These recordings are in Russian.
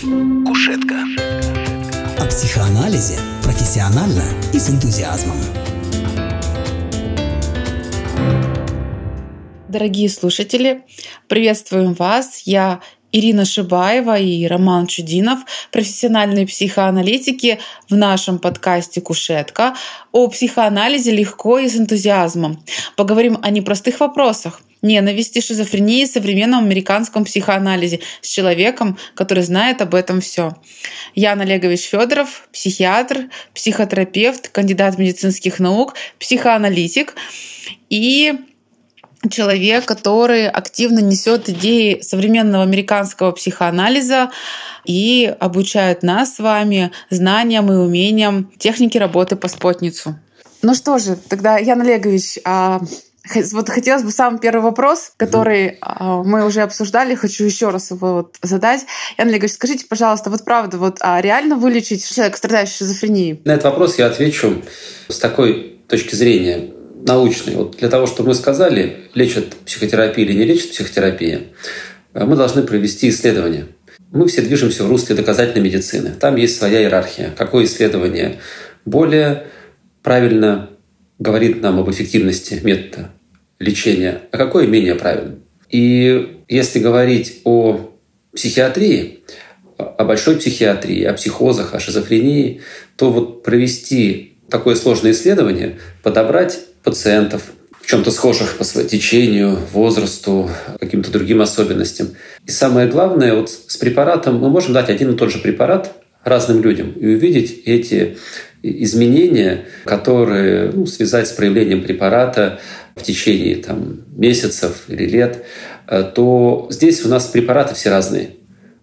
Кушетка. О психоанализе профессионально и с энтузиазмом. Дорогие слушатели, приветствуем вас. Я Ирина Шибаева и Роман Чудинов, профессиональные психоаналитики в нашем подкасте «Кушетка» о психоанализе легко и с энтузиазмом. Поговорим о непростых вопросах, ненависти, шизофрении, современном американском психоанализе с человеком, который знает об этом все. Ян Олегович Федоров, психиатр, психотерапевт, кандидат медицинских наук, психоаналитик и человек, который активно несет идеи современного американского психоанализа и обучает нас с вами знаниям и умениям техники работы по спотницу. Ну что же, тогда, Ян Олегович, а вот хотелось бы самый первый вопрос, который mm. мы уже обсуждали, хочу еще раз его вот задать. Ян Олегович, скажите, пожалуйста, вот правда, вот а реально вылечить человека, страдающего шизофренией? На этот вопрос я отвечу с такой точки зрения научный. Вот для того, чтобы мы сказали, лечат психотерапия или не лечат психотерапия, мы должны провести исследование. Мы все движемся в русле доказательной медицины. Там есть своя иерархия. Какое исследование более правильно говорит нам об эффективности метода лечения, а какое менее правильно. И если говорить о психиатрии, о большой психиатрии, о психозах, о шизофрении, то вот провести такое сложное исследование, подобрать пациентов, в чем-то схожих по своему течению, возрасту, каким-то другим особенностям. И самое главное, вот с препаратом мы можем дать один и тот же препарат разным людям и увидеть эти изменения, которые ну, связать с проявлением препарата в течение там, месяцев или лет, э, то здесь у нас препараты все разные.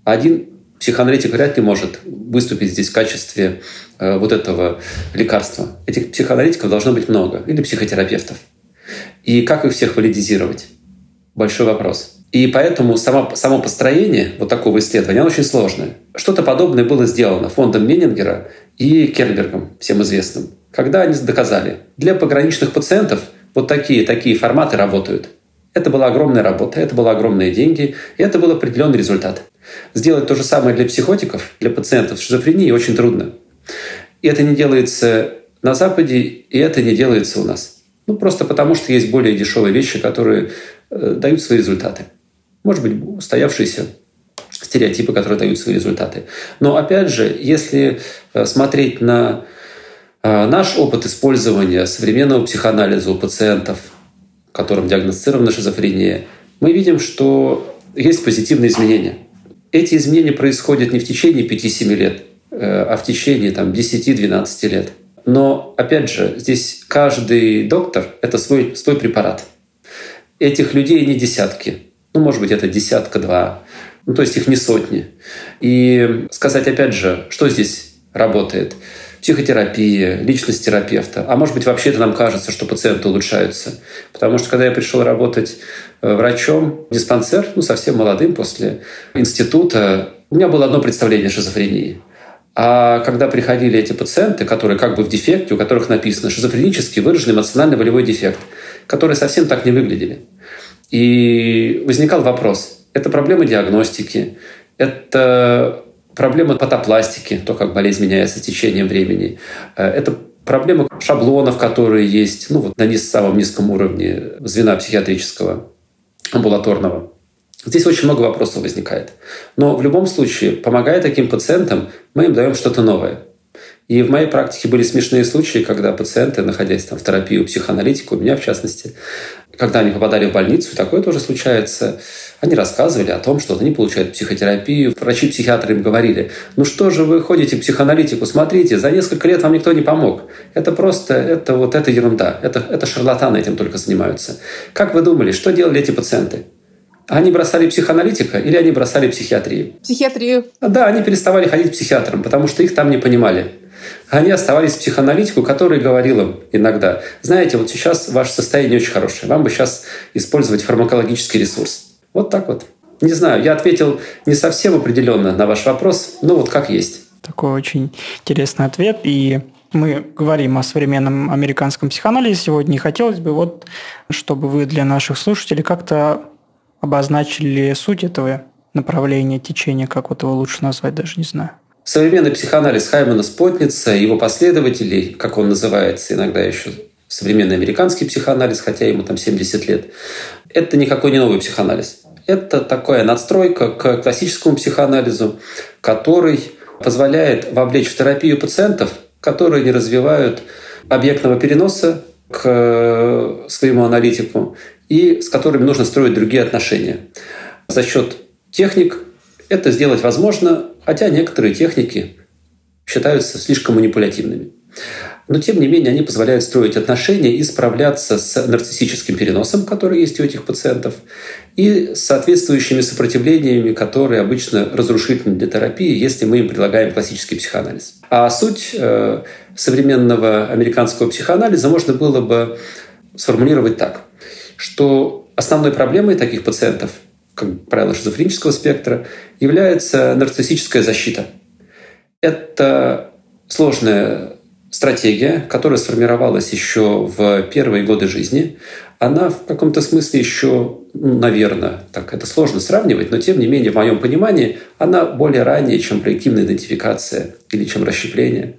Один психоаналитик вряд ли может выступить здесь в качестве э, вот этого лекарства. Этих психоаналитиков должно быть много, или психотерапевтов. И как их всех валидизировать? Большой вопрос. И поэтому само, само построение вот такого исследования оно очень сложное. Что-то подобное было сделано фондом Меннингера и Кернбергом, всем известным. Когда они доказали, для пограничных пациентов вот такие, такие форматы работают. Это была огромная работа, это были огромные деньги, и это был определенный результат. Сделать то же самое для психотиков, для пациентов с шизофренией очень трудно. И это не делается на Западе, и это не делается у нас. Ну, просто потому, что есть более дешевые вещи, которые э, дают свои результаты. Может быть, устоявшиеся стереотипы, которые дают свои результаты. Но опять же, если э, смотреть на э, наш опыт использования современного психоанализа у пациентов, которым диагностирована шизофрения, мы видим, что есть позитивные изменения. Эти изменения происходят не в течение 5-7 лет, э, а в течение там, 10-12 лет. Но, опять же, здесь каждый доктор — это свой, свой препарат. Этих людей не десятки. Ну, может быть, это десятка-два. Ну, то есть их не сотни. И сказать, опять же, что здесь работает — психотерапия, личность терапевта. А может быть, вообще это нам кажется, что пациенты улучшаются. Потому что когда я пришел работать э, врачом в диспансер, ну, совсем молодым после института, у меня было одно представление о шизофрении. А когда приходили эти пациенты, которые как бы в дефекте, у которых написано шизофренический выраженный эмоционально-волевой дефект, которые совсем так не выглядели. И возникал вопрос, это проблема диагностики, это Проблема патопластики, то, как болезнь меняется с течением времени. Э, это проблема шаблонов, которые есть ну, вот на низ, самом низком уровне звена психиатрического, амбулаторного. Здесь очень много вопросов возникает. Но в любом случае, помогая таким пациентам, мы им даем что-то новое. И в моей практике были смешные случаи, когда пациенты, находясь там в терапии у психоаналитика, у меня в частности, когда они попадали в больницу, такое тоже случается, они рассказывали о том, что они получают психотерапию. Врачи-психиатры им говорили, ну что же вы ходите к психоаналитику, смотрите, за несколько лет вам никто не помог. Это просто, это вот это ерунда, это, это шарлатаны этим только занимаются. Как вы думали, что делали эти пациенты? Они бросали психоаналитика или они бросали психиатрию? Психиатрию. Да, они переставали ходить к психиатрам, потому что их там не понимали. Они оставались психоаналитику, который говорил им иногда, знаете, вот сейчас ваше состояние очень хорошее, вам бы сейчас использовать фармакологический ресурс. Вот так вот. Не знаю, я ответил не совсем определенно на ваш вопрос, но вот как есть. Такой очень интересный ответ. И мы говорим о современном американском психоанализе сегодня. И хотелось бы вот, чтобы вы для наших слушателей как-то обозначили суть этого направление, течение, как вот его лучше назвать, даже не знаю. Современный психоанализ Хаймана Спотница, его последователей, как он называется иногда еще современный американский психоанализ, хотя ему там 70 лет, это никакой не новый психоанализ. Это такая надстройка к классическому психоанализу, который позволяет вовлечь в терапию пациентов, которые не развивают объектного переноса к своему аналитику и с которыми нужно строить другие отношения. За счет техник это сделать возможно, хотя некоторые техники считаются слишком манипулятивными. Но, тем не менее, они позволяют строить отношения и справляться с нарциссическим переносом, который есть у этих пациентов, и с соответствующими сопротивлениями, которые обычно разрушительны для терапии, если мы им предлагаем классический психоанализ. А суть э, современного американского психоанализа можно было бы сформулировать так, что основной проблемой таких пациентов, как правило, шизофренического спектра, является нарциссическая защита. Это сложная стратегия, которая сформировалась еще в первые годы жизни, она в каком-то смысле еще, ну, наверное, так это сложно сравнивать, но тем не менее, в моем понимании, она более ранняя, чем проективная идентификация или чем расщепление.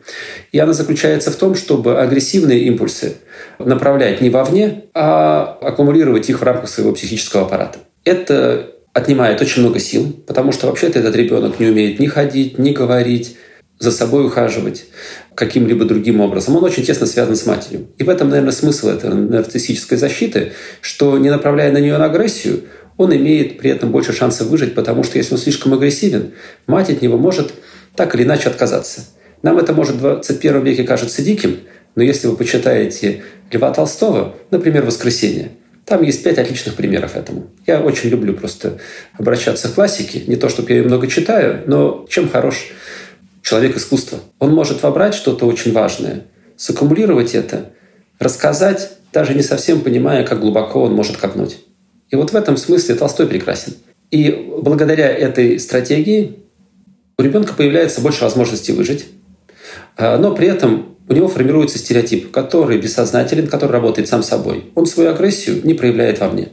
И она заключается в том, чтобы агрессивные импульсы направлять не вовне, а аккумулировать их в рамках своего психического аппарата. Это отнимает очень много сил, потому что вообще-то этот ребенок не умеет ни ходить, ни говорить, за собой ухаживать каким-либо другим образом, он очень тесно связан с матерью. И в этом, наверное, смысл этой нарциссической защиты, что не направляя на нее на агрессию, он имеет при этом больше шансов выжить, потому что если он слишком агрессивен, мать от него может так или иначе отказаться. Нам это может в 21 веке кажется диким, но если вы почитаете Льва Толстого, например, «Воскресенье», там есть пять отличных примеров этому. Я очень люблю просто обращаться к классике. Не то, чтобы я ее много читаю, но чем хорош человек искусства. Он может вобрать что-то очень важное, саккумулировать это, рассказать, даже не совсем понимая, как глубоко он может копнуть. И вот в этом смысле Толстой прекрасен. И благодаря этой стратегии у ребенка появляется больше возможностей выжить, а, но при этом у него формируется стереотип, который бессознателен, который работает сам собой. Он свою агрессию не проявляет вовне.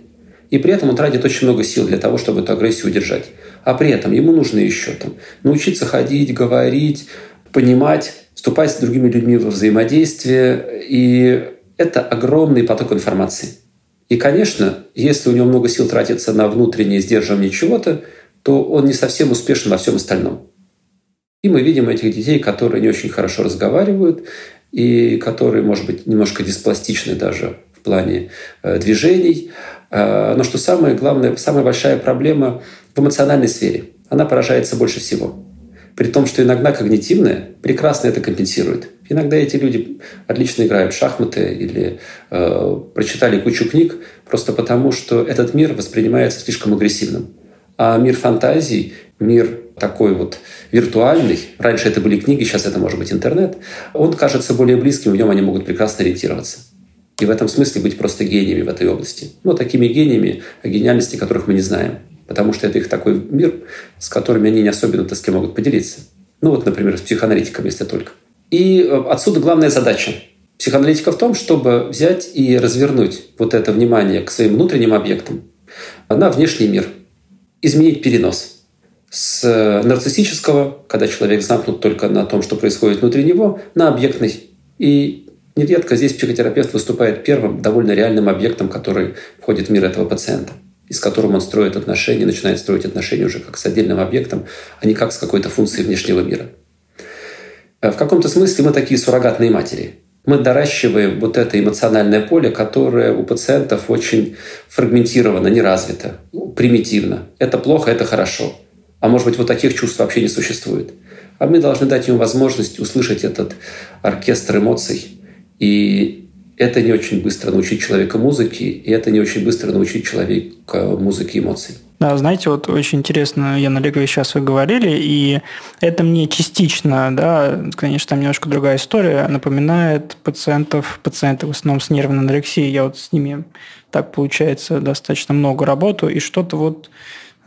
И при этом он тратит очень много сил для того, чтобы эту агрессию удержать. А при этом ему нужно еще там, научиться ходить, говорить, понимать, вступать с другими людьми во взаимодействие. И это огромный поток информации. И, конечно, если у него много сил тратится на внутреннее сдерживание чего-то, то он не совсем успешен во всем остальном. И мы видим этих детей, которые не очень хорошо разговаривают, и которые, может быть, немножко диспластичны даже в плане э, движений, Э, но что самое главное, самая большая проблема в эмоциональной сфере. Она поражается больше всего. При том, что иногда когнитивное прекрасно это компенсирует. Иногда эти люди отлично играют в шахматы или э, прочитали кучу книг просто потому, что этот мир воспринимается слишком агрессивным. А мир фантазий, мир такой вот виртуальный, раньше это были книги, сейчас это может быть интернет, он кажется более близким, в нем они могут прекрасно ориентироваться. И в этом смысле быть просто гениями в этой области. Но такими гениями, о гениальности которых мы не знаем, потому что это их такой мир, с которыми они не особенно-то с кем могут поделиться. Ну вот, например, с психоаналитиком, если только. И э, отсюда главная задача. Психоаналитика в том, чтобы взять и развернуть вот это внимание к своим внутренним объектам на внешний мир, изменить перенос с э, нарциссического, когда человек замкнут только на том, что происходит внутри него, на объектный. И Нередко здесь психотерапевт выступает первым довольно реальным объектом, который входит в мир этого пациента и с которым он строит отношения, начинает строить отношения уже как с отдельным объектом, а не как с какой-то функцией внешнего мира. Э, в каком-то смысле мы такие суррогатные матери. Мы доращиваем вот это эмоциональное поле, которое у пациентов очень фрагментировано, не развито, примитивно. Это плохо, это хорошо. А может быть, вот таких чувств вообще не существует. А мы должны дать ему возможность услышать этот оркестр эмоций, и это не очень быстро научить человека музыке, и это не очень быстро научить человека музыке эмоций. Да, знаете, вот очень интересно, Яна Олегович, сейчас вы говорили, и это мне частично, да, конечно, там немножко другая история, напоминает пациентов, пациентов в основном с нервной анорексией. Я вот с ними, так получается, достаточно много работаю, и что-то вот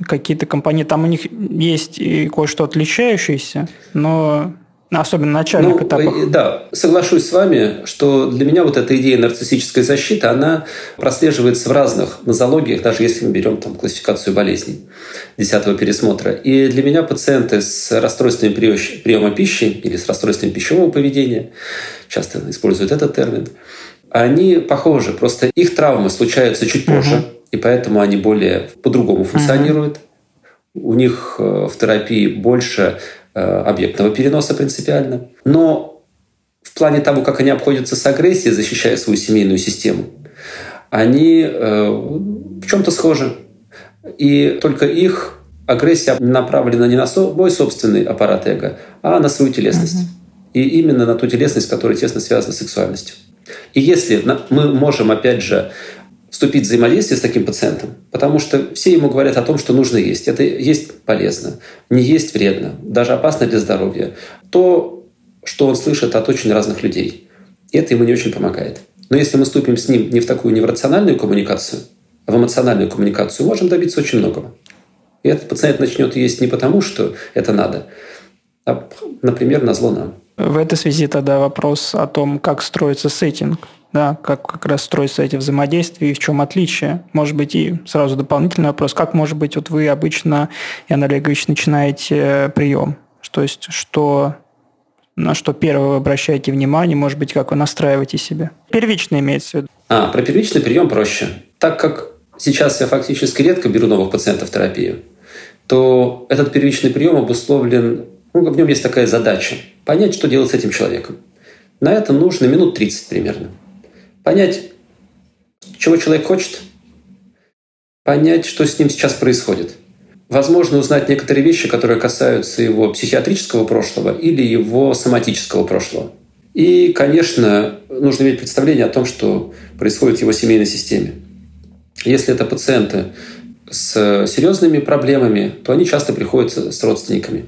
какие-то компоненты, там у них есть и кое-что отличающееся, но Особенно на начальных ну, этапах. Да, соглашусь с вами, что для меня вот эта идея нарциссической защиты, она прослеживается в разных нозологиях, даже если мы берем там классификацию болезней десятого пересмотра. И для меня пациенты с расстройствами приема пищи или с расстройствами пищевого поведения, часто используют этот термин, они похожи, просто их травмы случаются чуть позже. И поэтому они более по-другому функционируют. Uh-huh. У них э, в терапии больше Э, объектного переноса принципиально. Но в плане того, как они обходятся с агрессией, защищая свою семейную систему, они э, в чем-то схожи. И только их агрессия направлена не на свой собственный аппарат эго, а на свою телесность. Uh-huh. И именно на ту телесность, которая тесно связана с сексуальностью. И если мы можем, опять же, вступить в взаимодействие с таким пациентом, потому что все ему говорят о том, что нужно есть. Это есть полезно, не есть вредно, даже опасно для здоровья. То, что он слышит от очень разных людей, это ему не очень помогает. Но если мы вступим с ним не в такую неврациональную коммуникацию, а в эмоциональную коммуникацию, можем добиться очень многого. И этот пациент начнет есть не потому, что это надо, а, например, на зло нам. В этой связи тогда вопрос о том, как строится сеттинг да, как как раз строятся эти взаимодействия и в чем отличие. Может быть, и сразу дополнительный вопрос, как, может быть, вот вы обычно, Ян Олегович, начинаете прием? То есть, что на что первое вы обращаете внимание, может быть, как вы настраиваете себя? Первично имеется в виду. А, про первичный прием проще. Так как сейчас я фактически редко беру новых пациентов в терапию, то этот первичный прием обусловлен, ну, в нем есть такая задача – понять, что делать с этим человеком. На это нужно минут 30 примерно понять, чего человек хочет, понять, что с ним сейчас происходит. Возможно, узнать некоторые вещи, которые касаются его психиатрического прошлого или его соматического прошлого. И, конечно, нужно иметь представление о том, что происходит в его семейной системе. Если это пациенты с серьезными проблемами, то они часто приходят с родственниками.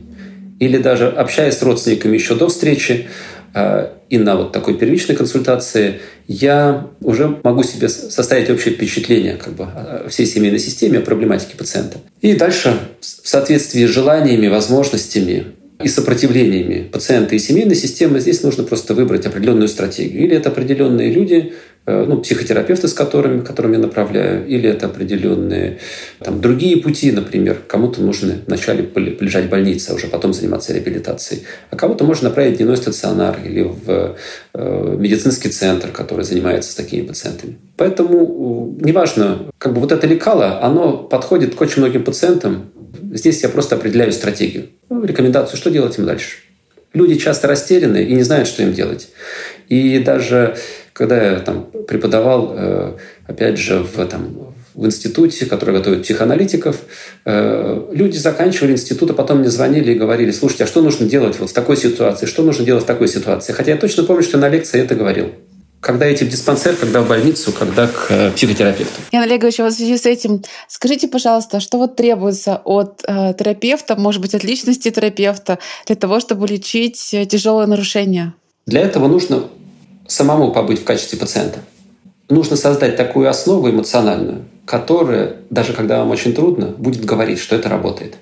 Или даже общаясь с родственниками еще до встречи, и на вот такой первичной консультации я уже могу себе составить общее впечатление как бы, о всей семейной системе, о проблематике пациента. И дальше в соответствии с желаниями, возможностями и сопротивлениями пациента и семейной системы здесь нужно просто выбрать определенную стратегию. Или это определенные люди, ну, психотерапевты, с которыми, которыми я направляю, или это определенные там, другие пути, например, кому-то нужно вначале полежать в больнице, а уже потом заниматься реабилитацией, а кого-то можно направить в дневной стационар или в э, медицинский центр, который занимается с такими пациентами. Поэтому э, неважно, как бы вот это лекало, оно подходит к очень многим пациентам. Здесь я просто определяю стратегию, ну, рекомендацию, что делать им дальше. Люди часто растеряны и не знают, что им делать. И даже когда я там преподавал, э, опять же, в, там, в институте, который готовит психоаналитиков, э, люди заканчивали институт, а потом мне звонили и говорили, слушайте, а что нужно делать вот в такой ситуации, что нужно делать в такой ситуации? Хотя я точно помню, что на лекции это говорил когда идти в диспансер, когда в больницу, когда к э, психотерапевту. Ян Олегович, вот в связи с этим скажите, пожалуйста, что вот требуется от э, терапевта, может быть, от личности терапевта, для того, чтобы лечить тяжелые нарушения? Для этого нужно самому побыть в качестве пациента. Нужно создать такую основу эмоциональную, которая, даже когда вам очень трудно, будет говорить, что это работает.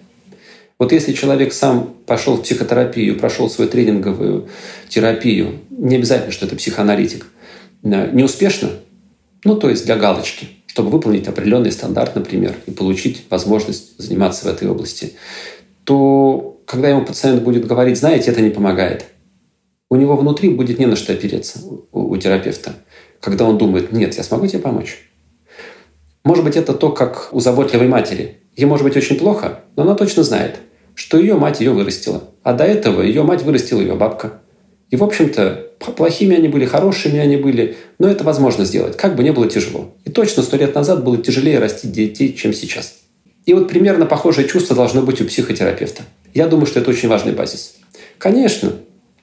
Вот если человек сам пошел в психотерапию, прошел свою тренинговую терапию, не обязательно, что это психоаналитик, э, неуспешно, ну то есть для галочки, чтобы выполнить определенный стандарт, например, и получить возможность заниматься в этой области, то когда ему пациент будет говорить, знаете, это не помогает – у него внутри будет не на что опереться у, у терапевта, когда он думает, нет, я смогу тебе помочь. Может быть, это то, как у заботливой матери. Ей может быть очень плохо, но она точно знает, что ее мать ее вырастила. А до этого ее мать вырастила ее бабка. И, в общем-то, плохими они были, хорошими они были, но это возможно сделать, как бы не было тяжело. И точно сто лет назад было тяжелее растить детей, чем сейчас. И вот примерно похожее чувство должно быть у психотерапевта. Я думаю, что это очень важный базис. Конечно,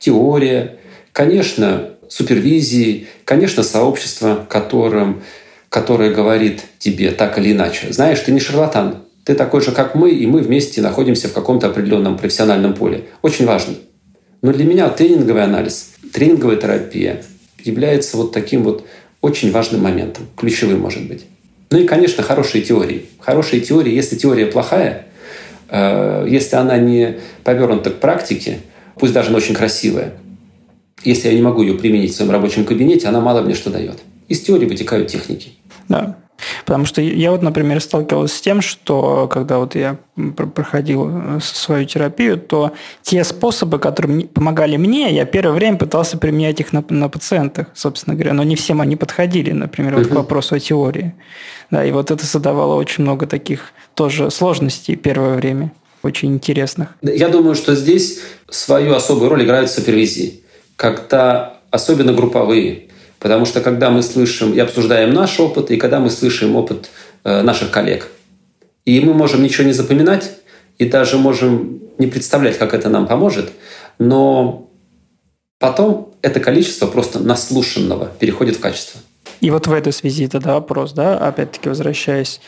теория, конечно, супервизии, конечно, сообщество, которым, которое говорит тебе так или иначе. Знаешь, ты не шарлатан, ты такой же, как мы, и мы вместе находимся в каком-то определенном профессиональном поле. Очень важно. Но для меня тренинговый анализ, тренинговая терапия является вот таким вот очень важным моментом, ключевым, может быть. Ну и, конечно, хорошие теории. Хорошие теории, если теория плохая, э, если она не повернута к практике – пусть даже она очень красивая. Если я не могу ее применить в своем рабочем кабинете, она мало мне что дает. Из теории вытекают техники. Да. Потому что я вот, например, сталкивался с тем, что когда вот я проходил э, свою терапию, то те способы, которые помогали мне, я первое время пытался применять их на, на пациентах, собственно говоря, но не всем они подходили, например, вот к вопросу о теории. Да, и вот это создавало очень много таких тоже сложностей первое время, очень интересных. Я думаю, что здесь свою особую роль играют супервизии, когда особенно групповые, Потому что когда мы слышим и обсуждаем наш опыт, и когда мы слышим опыт э, наших коллег, и мы можем ничего не запоминать, и даже можем не представлять, как это нам поможет, но потом это количество просто наслушанного переходит в качество. И вот в этой связи тогда вопрос, да, опять-таки возвращаясь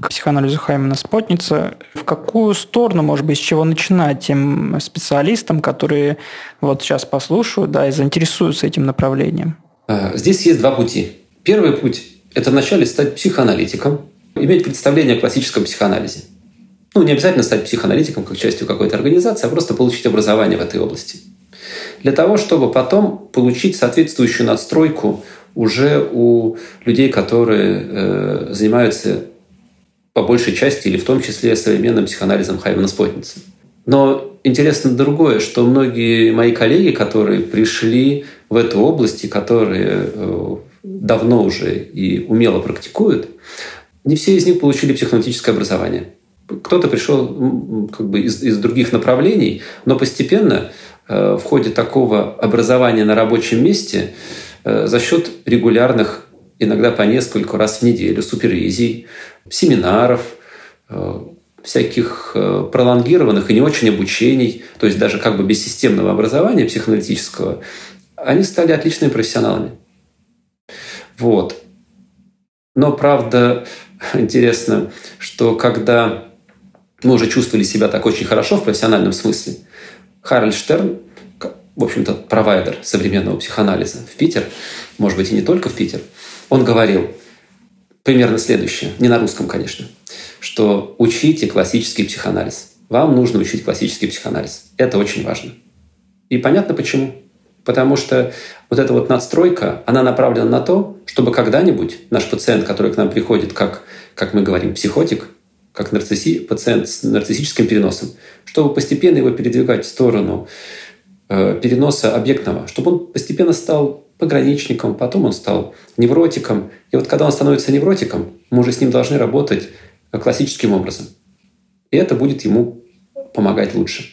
к психоанализу Хаймана Спотница, в какую сторону, может быть, с чего начинать тем специалистам, которые вот сейчас послушают, да, и заинтересуются этим направлением? А, здесь есть два пути. Первый путь – это вначале стать психоаналитиком, иметь представление о классическом психоанализе. Ну, не обязательно стать психоаналитиком как частью какой-то организации, а просто получить образование в этой области. Для того, чтобы потом получить соответствующую надстройку уже у людей, которые э, занимаются по большей части или в том числе современным психоанализом Хайвана Спотницы. Но интересно другое, что многие мои коллеги, которые пришли в эту область, которые э, давно уже и умело практикуют, не все из них получили психоаналитическое образование. Кто-то пришел как бы из, из других направлений, но постепенно э, в ходе такого образования на рабочем месте э, за счет регулярных, иногда по несколько раз в неделю, супервизий, семинаров, всяких э, пролонгированных и не очень обучений, то есть даже как бы без системного образования психоаналитического, они стали отличными профессионалами. Вот. Но, правда, интересно, что когда мы уже чувствовали себя так очень хорошо в профессиональном смысле, Харальд Штерн, в общем-то, провайдер современного психоанализа в Питер, может быть, и не только в Питер, он говорил примерно следующее, не на русском, конечно – что учите классический психоанализ. Вам нужно учить классический психоанализ. Это очень важно. И понятно почему. Потому что вот эта вот надстройка, она направлена на то, чтобы когда-нибудь наш пациент, который к нам приходит как, как мы говорим, психотик, как нарцисси, пациент с нарциссическим переносом, чтобы постепенно его передвигать в сторону э, переноса объектного, чтобы он постепенно стал пограничником, потом он стал невротиком. И вот когда он становится невротиком, мы уже с ним должны работать классическим образом. И это будет ему помогать лучше.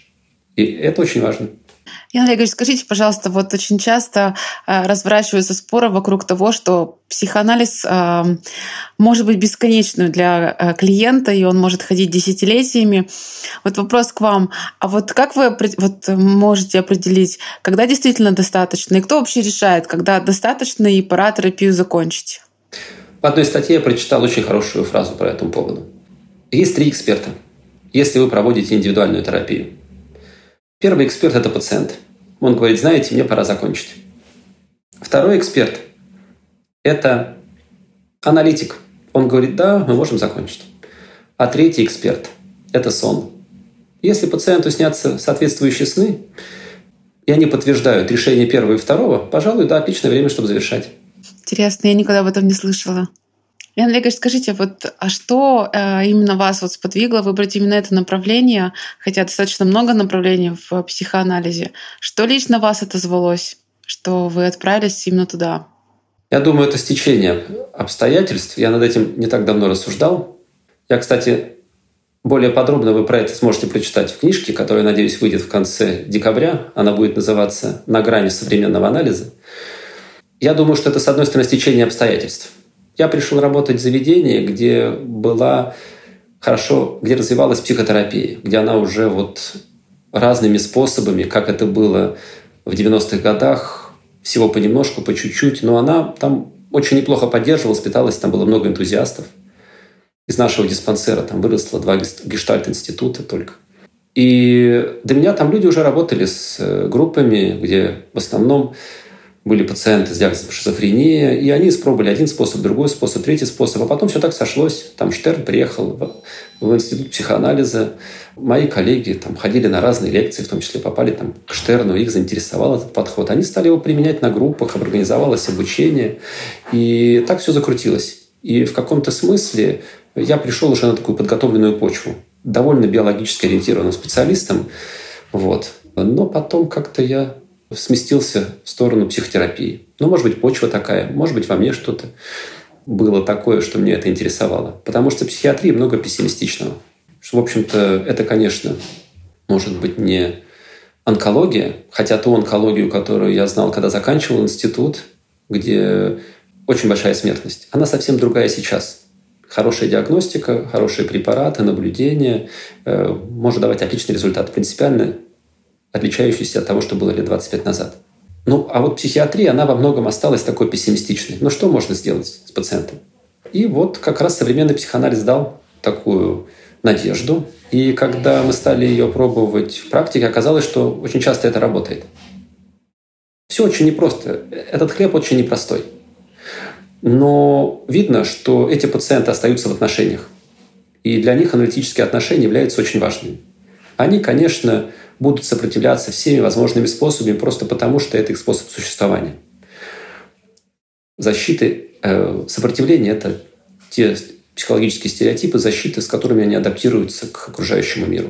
И это очень важно. Ян Олегович, скажите, пожалуйста, вот очень часто э, разворачиваются споры вокруг того, что психоанализ э, может быть бесконечным для э, клиента, и он может ходить десятилетиями. Вот вопрос к вам. А вот как вы вот, можете определить, когда действительно достаточно, и кто вообще решает, когда достаточно и пора терапию закончить? В одной статье я прочитал очень хорошую фразу по этому поводу. Есть три эксперта, если вы проводите индивидуальную терапию. Первый эксперт – это пациент. Он говорит, знаете, мне пора закончить. Второй эксперт – это аналитик. Он говорит, да, мы можем закончить. А третий эксперт – это сон. Если пациенту снятся соответствующие сны, и они подтверждают решение первого и второго, пожалуй, да, отличное время, чтобы завершать. Интересно, я никогда об этом не слышала. Ян Олегович, скажите, вот, а что э, именно вас вот сподвигло выбрать именно это направление, хотя достаточно много направлений в психоанализе? Что лично вас отозвалось, что вы отправились именно туда? Я думаю, это стечение обстоятельств. Я над этим не так давно рассуждал. Я, кстати, более подробно вы про это сможете прочитать в книжке, которая, надеюсь, выйдет в конце декабря. Она будет называться «На грани современного анализа». Я думаю, что это, с одной стороны, стечение обстоятельств – я пришел работать в заведение, где была хорошо, где развивалась психотерапия, где она уже вот разными способами, как это было в 90-х годах, всего понемножку, по чуть-чуть, но она там очень неплохо поддерживалась, питалась, там было много энтузиастов. Из нашего диспансера там выросло два гештальт-института только. И до меня там люди уже работали с э, группами, где в основном были пациенты с диагнозом шизофрения, и они испробовали один способ, другой способ, третий способ, а потом все так сошлось. Там Штерн приехал в, в институт психоанализа. Мои коллеги там ходили на разные лекции, в том числе попали там к Штерну, их заинтересовал этот подход. Они стали его применять на группах, организовалось обучение. И так все закрутилось. И в каком-то смысле я пришел уже на такую подготовленную почву. Довольно биологически ориентированным специалистом. Вот. Но потом как-то я сместился в сторону психотерапии. Ну, может быть, почва такая, может быть, во мне что-то было такое, что мне это интересовало. Потому что в психиатрии много пессимистичного. Что, в общем-то, это, конечно, может быть не онкология, хотя ту онкологию, которую я знал, когда заканчивал институт, где очень большая смертность, она совсем другая сейчас. Хорошая диагностика, хорошие препараты, наблюдение э, может давать отличный результат. Принципиально отличающийся от того, что было лет 25 назад. Ну, а вот психиатрия, она во многом осталась такой пессимистичной. Ну, что можно сделать с пациентом? И вот как раз современный психоанализ дал такую надежду. И когда мы стали ее пробовать в практике, оказалось, что очень часто это работает. Все очень непросто. Этот хлеб очень непростой. Но видно, что эти пациенты остаются в отношениях. И для них аналитические отношения являются очень важными. Они, конечно, будут сопротивляться всеми возможными способами, просто потому что это их способ существования. Защиты, э, сопротивление – это те психологические стереотипы защиты, с которыми они адаптируются к окружающему миру.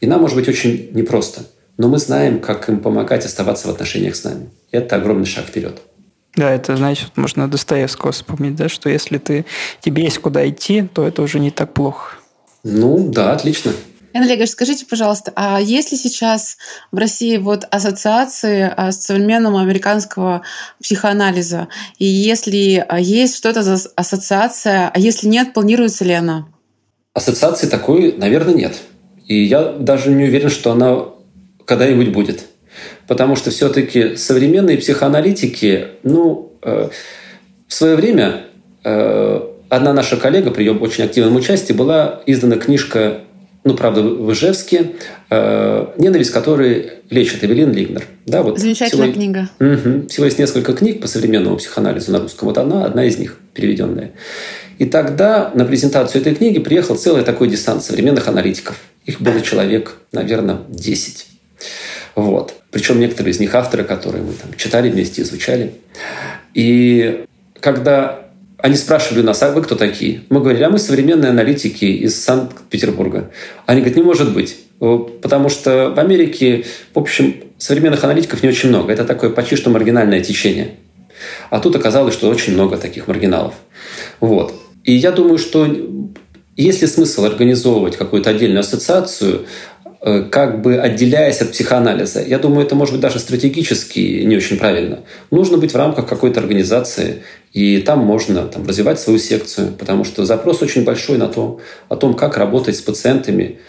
И нам может быть очень непросто, но мы знаем, как им помогать оставаться в отношениях с нами. И это огромный шаг вперед. Да, это значит, можно Достоевского вспомнить, да, что если ты, тебе есть куда идти, то это уже не так плохо. Ну, да, отлично. Яна Олегович, скажите, пожалуйста, а есть ли сейчас в России вот ассоциации а, современного американского психоанализа? И если а, есть что-то за ассоциация, а если нет, планируется ли она? Ассоциации такой, наверное, нет. И я даже не уверен, что она когда-нибудь будет. Потому что все-таки современные психоаналитики, ну, э, в свое время э, одна наша коллега при ее очень активном участии была издана книжка ну, правда, в Ижевске, э, «Ненависть, который лечит» Эвелин Лигнер. Да, вот Замечательная всего, книга. Угу, всего есть несколько книг по современному психоанализу на русском. Вот она, одна из них, переведенная. И тогда на презентацию этой книги приехал целый такой десант современных аналитиков. Их было человек, наверное, 10. Вот. Причем некоторые из них авторы, которые мы там читали вместе, изучали. И когда они спрашивали нас, а вы кто такие? Мы говорили, а мы современные аналитики из Санкт-Петербурга. Они говорят, не может быть. Потому что в Америке, в общем, современных аналитиков не очень много. Это такое почти что маргинальное течение. А тут оказалось, что очень много таких маргиналов. Вот. И я думаю, что есть ли смысл организовывать какую-то отдельную ассоциацию, Э, как бы отделяясь от психоанализа. Я думаю, это может быть даже стратегически не очень правильно. Нужно быть в рамках какой-то организации, и там можно там, развивать свою секцию, потому что запрос очень большой на то, о том, как работать с пациентами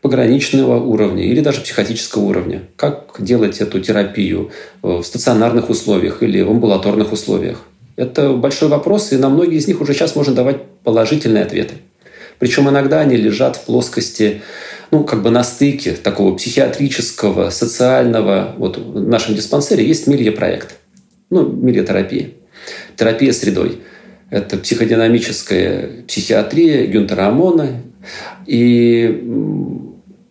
пограничного уровня или даже психотического уровня. Как делать эту терапию в стационарных условиях или в амбулаторных условиях. Это большой вопрос, и на многие из них уже сейчас можно давать положительные ответы. Причем иногда они лежат в плоскости ну, как бы на стыке такого психиатрического, социального, вот в нашем диспансере есть милья-проект, ну, милья-терапия, терапия средой. Это психодинамическая психиатрия Гюнтера Амона. И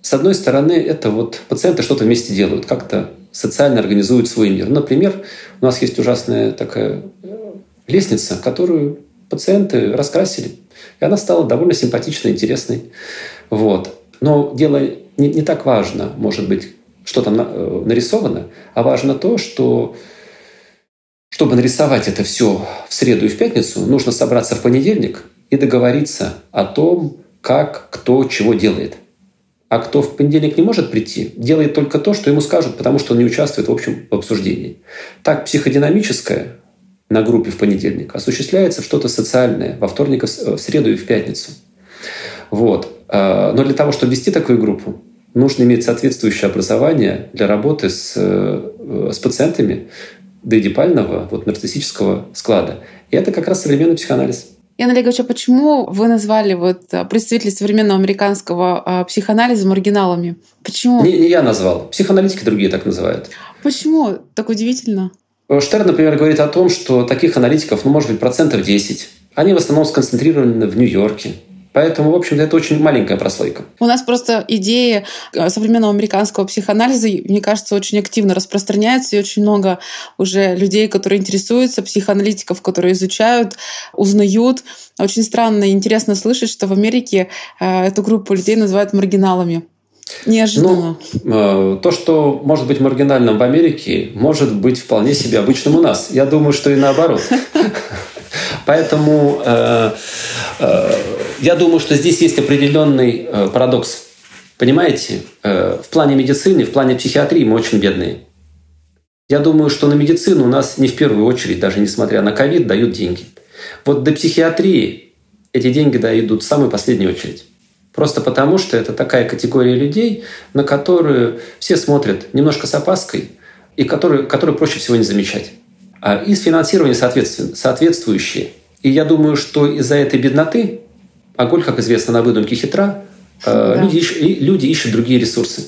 с одной стороны, это вот пациенты что-то вместе делают, как-то социально организуют свой мир. Например, у нас есть ужасная такая лестница, которую пациенты раскрасили. И она стала довольно симпатичной, интересной. Вот. Но дело не, не так важно, может быть, что там э, нарисовано, а важно то, что чтобы нарисовать это все в среду и в пятницу, нужно собраться в понедельник и договориться о том, как, кто, чего делает. А кто в понедельник не может прийти, делает только то, что ему скажут, потому что он не участвует в общем обсуждении. Так психодинамическое на группе в понедельник осуществляется что-то социальное во вторник, в среду и в пятницу. Вот. А, но для того, чтобы вести такую группу, нужно иметь соответствующее образование для работы с, э, с пациентами доидипального, вот, нарциссического склада. И это как раз современный психоанализ. Яна Олегович, а почему вы назвали вот э, представителей современного американского а, психоанализа маргиналами? Почему? Не, не я назвал. Психоаналитики другие так называют. Почему? Так удивительно. Штерн, например, говорит о том, что таких аналитиков, ну, может быть, процентов 10. Они в основном сконцентрированы в Нью-Йорке, Поэтому, в общем-то, это очень маленькая прослойка. У нас просто идеи э, современного американского психоанализа, мне кажется, очень активно распространяются, и очень много уже людей, которые интересуются, психоаналитиков, которые изучают, узнают. Очень странно и интересно слышать, что в Америке э, эту группу людей называют маргиналами. Неожиданно. Ну, э, то, что может быть маргинальным в Америке, может быть вполне себе обычным у нас. Я думаю, что и наоборот. Поэтому э, э, я думаю, что здесь есть определенный парадокс. Понимаете, в плане медицины, в плане психиатрии мы очень бедные. Я думаю, что на медицину у нас не в первую очередь, даже несмотря на ковид, дают деньги. Вот до психиатрии эти деньги дойдут в самую последнюю очередь. Просто потому, что это такая категория людей, на которую все смотрят немножко с опаской и которые, которые проще всего не замечать. А, и финансирование соответствующее. И я думаю, что из-за этой бедноты, а голь, как известно, на выдумке хитра, э, да. люди, ищут, люди ищут другие ресурсы.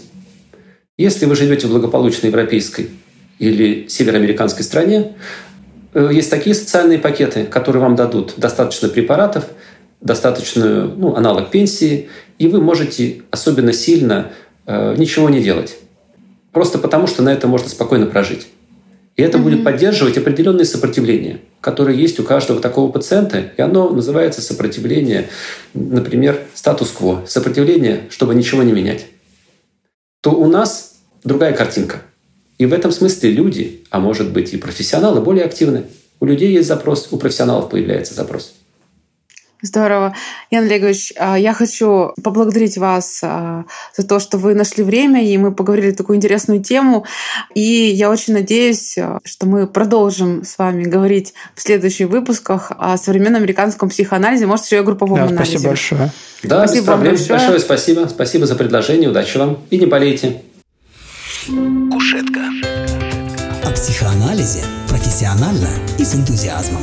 Если вы живете в благополучной европейской или североамериканской стране, э, есть такие социальные пакеты, которые вам дадут достаточно препаратов, достаточную ну, аналог пенсии, и вы можете особенно сильно э, ничего не делать. Просто потому, что на это можно спокойно прожить. И это mm-hmm. будет поддерживать определенные сопротивления, которые есть у каждого такого пациента, и оно называется сопротивление, например, статус-кво, сопротивление, чтобы ничего не менять. То у нас другая картинка. И в этом смысле люди, а может быть и профессионалы, более активны. У людей есть запрос, у профессионалов появляется запрос. Здорово. Ян Олегович, а, я хочу поблагодарить вас а, за то, что вы нашли время, и мы поговорили такую интересную тему. И я очень надеюсь, а, что мы продолжим с вами говорить в следующих выпусках о современном американском психоанализе, может, еще и о групповом да, анализе. Спасибо большое. Да, спасибо без проблем. Большое. большое спасибо. Спасибо за предложение. Удачи вам. И не болейте. Кушетка. О психоанализе профессионально и с энтузиазмом.